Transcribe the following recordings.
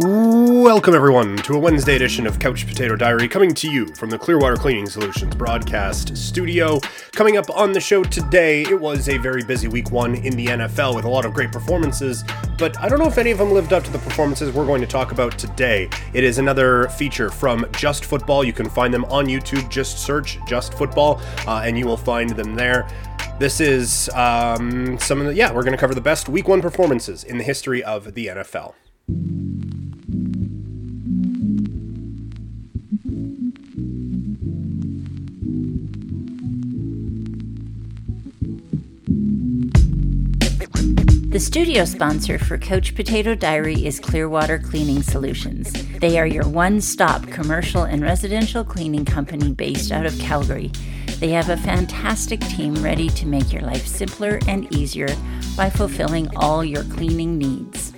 Welcome, everyone, to a Wednesday edition of Couch Potato Diary coming to you from the Clearwater Cleaning Solutions broadcast studio. Coming up on the show today, it was a very busy week one in the NFL with a lot of great performances, but I don't know if any of them lived up to the performances we're going to talk about today. It is another feature from Just Football. You can find them on YouTube. Just search Just Football, uh, and you will find them there. This is um, some of the, yeah, we're going to cover the best week one performances in the history of the NFL. The studio sponsor for Couch Potato Diary is Clearwater Cleaning Solutions. They are your one stop commercial and residential cleaning company based out of Calgary. They have a fantastic team ready to make your life simpler and easier by fulfilling all your cleaning needs.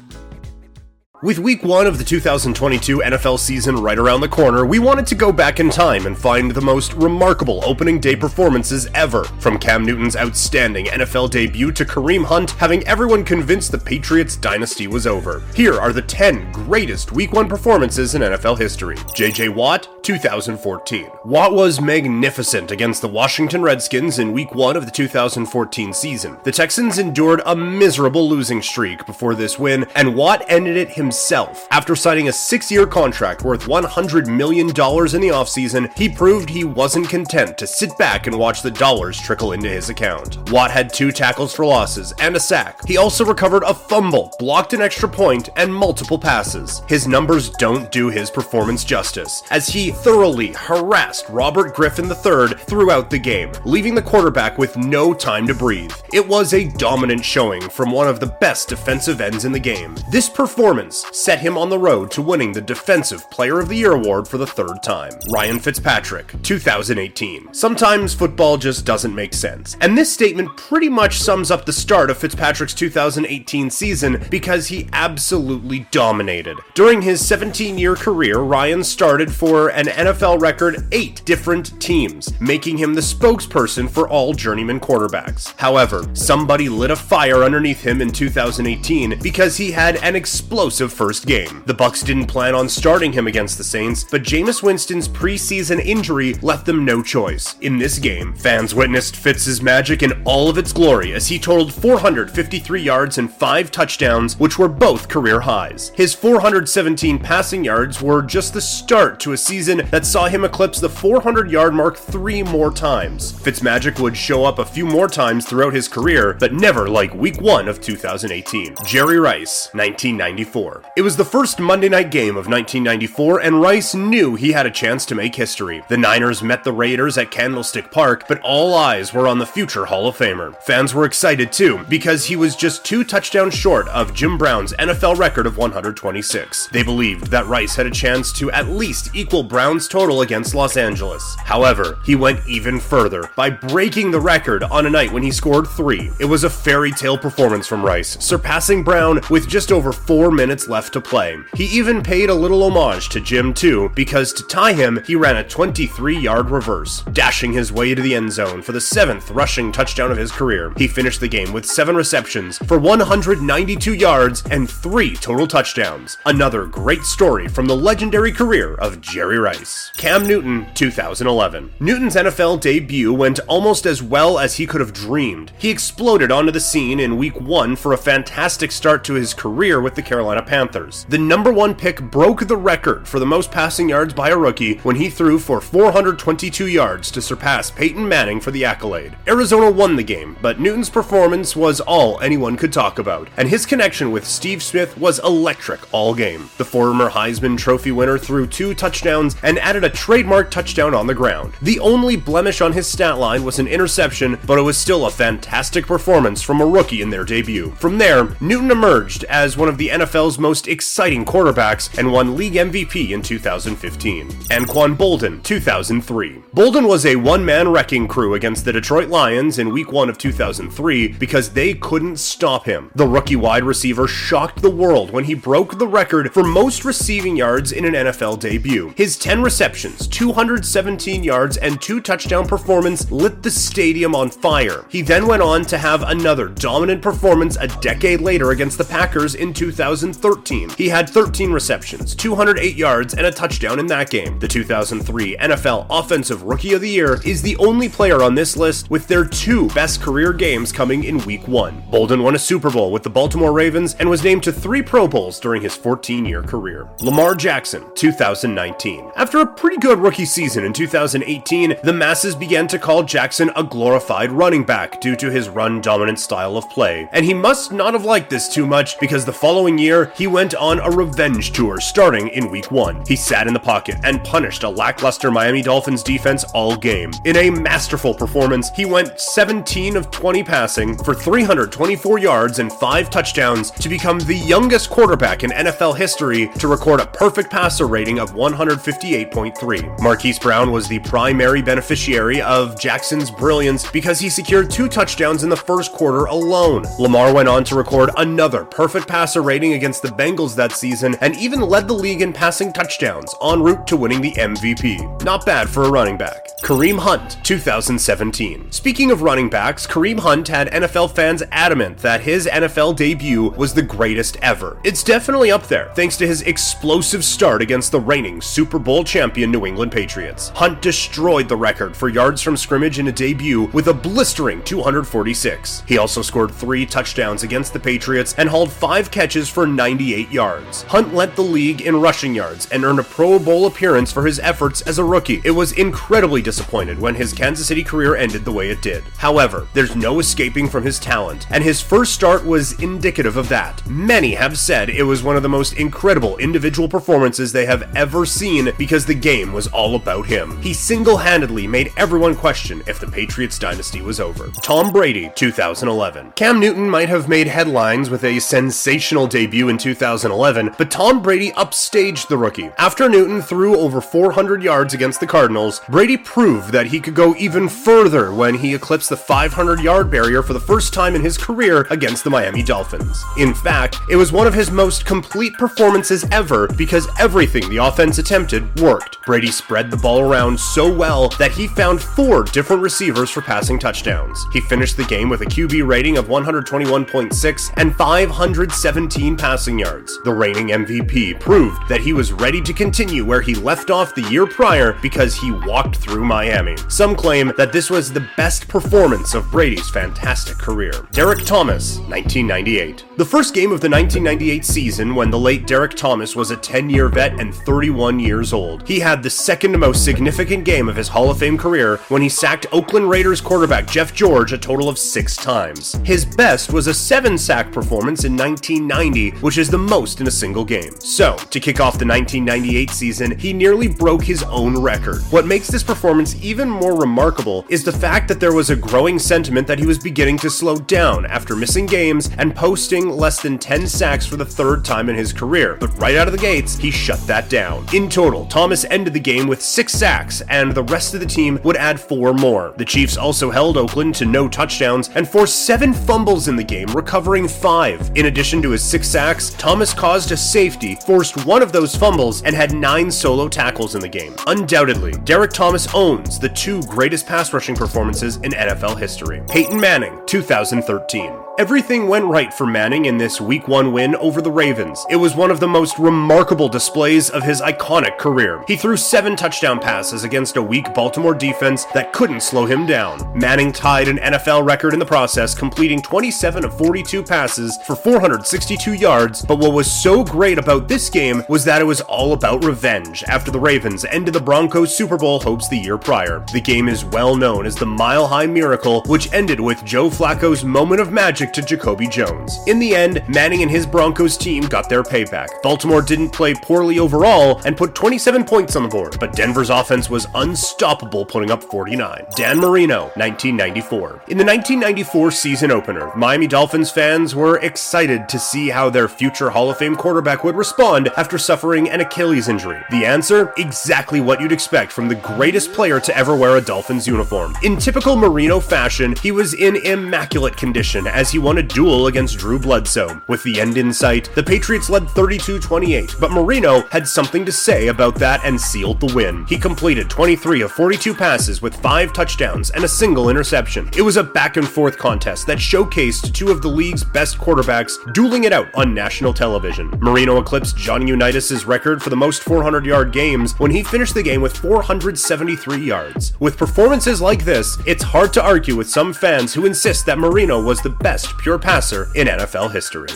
With week one of the 2022 NFL season right around the corner, we wanted to go back in time and find the most remarkable opening day performances ever. From Cam Newton's outstanding NFL debut to Kareem Hunt having everyone convinced the Patriots dynasty was over. Here are the 10 greatest week one performances in NFL history. JJ Watt, 2014. Watt was magnificent against the Washington Redskins in week one of the 2014 season. The Texans endured a miserable losing streak before this win, and Watt ended it himself himself. After signing a six year contract worth $100 million in the offseason, he proved he wasn't content to sit back and watch the dollars trickle into his account. Watt had two tackles for losses and a sack. He also recovered a fumble, blocked an extra point, and multiple passes. His numbers don't do his performance justice, as he thoroughly harassed Robert Griffin III throughout the game, leaving the quarterback with no time to breathe. It was a dominant showing from one of the best defensive ends in the game. This performance set him on the road to winning the Defensive Player of the Year award for the third time. Ryan Fitzpatrick, 2018. Sometimes football just doesn't make sense. And this statement pretty much sums up the start of Fitzpatrick's 2018 season because he absolutely dominated. During his 17 year career, Ryan started for an NFL record eight different teams, making him the spokesperson for all journeyman quarterbacks. However, somebody lit a fire underneath him in 2018 because he had an explosive first game. The Bucs didn't plan on starting him against the Saints, but Jameis Winston's preseason injury left them no choice. In this game, fans witnessed Fitz's magic in all of its glory as he totaled 453 yards and 5 touchdowns, which were both career highs. His 417 passing yards were just the start to a season that saw him eclipse the 400 yard mark three more times. Fitzmagic would show up a few more times throughout his career, but never like week 1 of 2018. Jerry Rice, 1994. It was the first Monday night game of 1994, and Rice knew he had a chance to make history. The Niners met the Raiders at Candlestick Park, but all eyes were on the future Hall of Famer. Fans were excited too, because he was just two touchdowns short of Jim Brown's NFL record of 126. They believed that Rice had a chance to at least equal Brown's total against Los Angeles. However, he went even further by breaking the record on a night when he scored three. It was a fairy tale performance from Rice, surpassing Brown with just over four minutes left to play. He even paid a little homage to Jim too, because to tie him, he ran a 23 yard reverse, dashing his way to the end zone for the seventh rushing touchdown of his career. He finished the game with seven receptions for 192 yards and three total touchdowns. Another great story from the legendary career of Jerry Rice. Cam Newton, 2011. Newton's NFL debut went almost as well as he could have dreamed. He exploded onto the scene in week one for a fantastic start to his career with the Carolina Panthers. The number one pick broke the record for the most passing yards by a rookie when he threw for 422 yards to surpass Peyton Manning for the accolade. Arizona won the game, but Newton's performance was all anyone could talk about, and his connection with Steve Smith was electric all game. The former Heisman Trophy winner threw two touchdowns and added a trademark touchdown on the ground. The only blemish on his stat line was an interception, but it was still a fantastic performance from a rookie in their debut. From there, Newton emerged as one of the NFL's most exciting quarterbacks and won league MVP in 2015. Anquan Boldin, 2003. Boldin was a one man wrecking crew against the Detroit Lions in week one of 2003 because they couldn't stop him. The rookie wide receiver shocked the world when he broke the record for most receiving yards in an NFL debut. His 10 receptions, 217 yards, and two touchdown performance lit the stadium on fire. He then went on to have another dominant performance a decade later against the Packers in 2013 2013, he had 13 receptions, 208 yards, and a touchdown in that game. The 2003 NFL Offensive Rookie of the Year is the only player on this list with their two best career games coming in week one. Boldin won a Super Bowl with the Baltimore Ravens and was named to three Pro Bowls during his 14 year career. Lamar Jackson, 2019. After a pretty good rookie season in 2018, the masses began to call Jackson a glorified running back due to his run dominant style of play, and he must not have liked this too much because the following year he went on a revenge tour starting in week one. He sat in the pocket and punished a lackluster Miami Dolphins defense all game. In a masterful performance, he went 17 of 20 passing for 324 yards and 5 touchdowns to become the youngest quarterback in NFL history to record a perfect passer rating of 158.3. Marquise Brown was the primary beneficiary of Jackson's brilliance because he secured two touchdowns in the first quarter alone. Lamar went on to record another perfect passer rating against the Bengals that season and even led the league in passing touchdowns, en route to winning the MVP. Not bad for a running back. Kareem Hunt, 2017. Speaking of running backs, Kareem Hunt had NFL fans adamant that his NFL debut was the greatest ever. It's definitely up there, thanks to his explosive start against the reigning Super Bowl champion New England Patriots. Hunt destroyed the record for yards from scrimmage in a debut with a blistering 246. He also scored three touchdowns against the Patriots and hauled five catches for 98 yards. Hunt led the league in rushing yards and earned a Pro Bowl appearance for his efforts as a rookie. It was incredibly disappointed when his Kansas City career ended the way it did. However, there's no escaping from his talent, and his first start was indicative of that. Many have said it was one of the most incredible individual performances they have ever seen because the game was all about him. He single handedly made everyone question if the Patriots dynasty was over. Tom Brady, 2011. Cam Newton might have made headlines with a sensational debut in 2011, but Tom Brady upstaged the rookie. After Newton threw over 400 yards against the Cardinals, Brady proved that he could go even further when he eclipsed the 500 yard barrier for the first time in his career against the Miami Dolphins. In fact, it was one of his most complete performances ever because everything the offense attempted worked. Brady spread the ball around so well that he found four different receivers for passing touchdowns. He finished the game with a QB rating of 121.6 and 517 passing yards. The reigning MVP proved that he was ready to continue where he left off the year prior because he walked through Miami. Some claim that this was the best performance of Brady's fantastic career. Derrick Thomas, 1998. The first game of the 1998 season when the late Derrick Thomas was a 10 year vet and 31 years old. He had the second most significant game of his Hall of Fame career when he sacked Oakland Raiders quarterback Jeff George a total of six times. His best was a seven sack performance in 1990, which is the most in a single game. So, to kick off the 1998 season, he nearly broke his own record. What makes this performance even more remarkable is the fact that there was a growing sentiment that he was beginning to slow down after missing games and posting less than 10 sacks for the third time in his career. But right out of the gates, he shut that down. In total, Thomas ended the game with six sacks, and the rest of the team would add four more. The Chiefs also held Oakland to no touchdowns and forced seven fumbles in the game, recovering five. In addition to his six sacks, Thomas caused a safety, forced one of those fumbles, and had nine solo tackles in the game. Undoubtedly, Derrick Thomas owns the two greatest pass rushing performances in NFL history. Peyton Manning, 2013. Everything went right for Manning in this Week 1 win over the Ravens. It was one of the most remarkable displays of his iconic career. He threw seven touchdown passes against a weak Baltimore defense that couldn't slow him down. Manning tied an NFL record in the process, completing 27 of 42 passes for 462 yards. But what was so great about this game was that it was all about revenge after the Ravens ended the Broncos Super Bowl hopes the year prior. The game is well known as the Mile High Miracle, which ended with Joe Flacco's moment of magic to Jacoby Jones. In the end, Manning and his Broncos team got their payback. Baltimore didn't play poorly overall and put 27 points on the board, but Denver's offense was unstoppable, putting up 49. Dan Marino, 1994. In the 1994 season opener, Miami Dolphins fans were excited to see how their future Hall of Fame quarterback would respond after suffering an Achilles injury. The answer? Exactly what you'd expect from the greatest player to ever wear a Dolphins uniform. In typical Marino fashion, he was in immaculate condition as he won a duel against Drew Bledsoe. With the end in sight, the Patriots led 32-28, but Marino had something to say about that and sealed the win. He completed 23 of 42 passes with 5 touchdowns and a single interception. It was a back and forth contest that showcased two of the league's best quarterbacks dueling it out on national television. Marino eclipsed Johnny Unitas' record for the most 400 yard games when he finished the game with 473 yards. With performances like this, it's hard to argue with some fans who insist that Marino was the best pure passer in NFL history.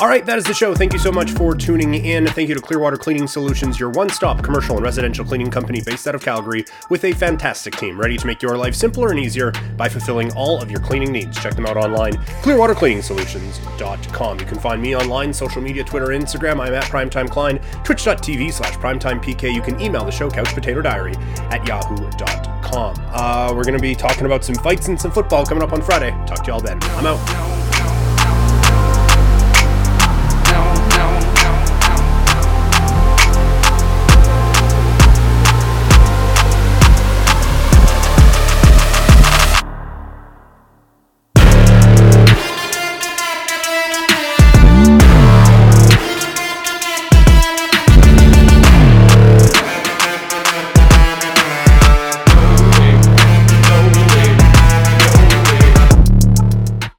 All right, that is the show. Thank you so much for tuning in. Thank you to Clearwater Cleaning Solutions, your one stop commercial and residential cleaning company based out of Calgary, with a fantastic team ready to make your life simpler and easier by fulfilling all of your cleaning needs. Check them out online, clearwatercleaningsolutions.com. You can find me online, social media, Twitter, Instagram. I'm at Primetime Klein, twitch.tv slash primetimepk. You can email the show, couchpotatodiary at yahoo.com. Uh, we're going to be talking about some fights and some football coming up on Friday. Talk to y'all then. I'm out.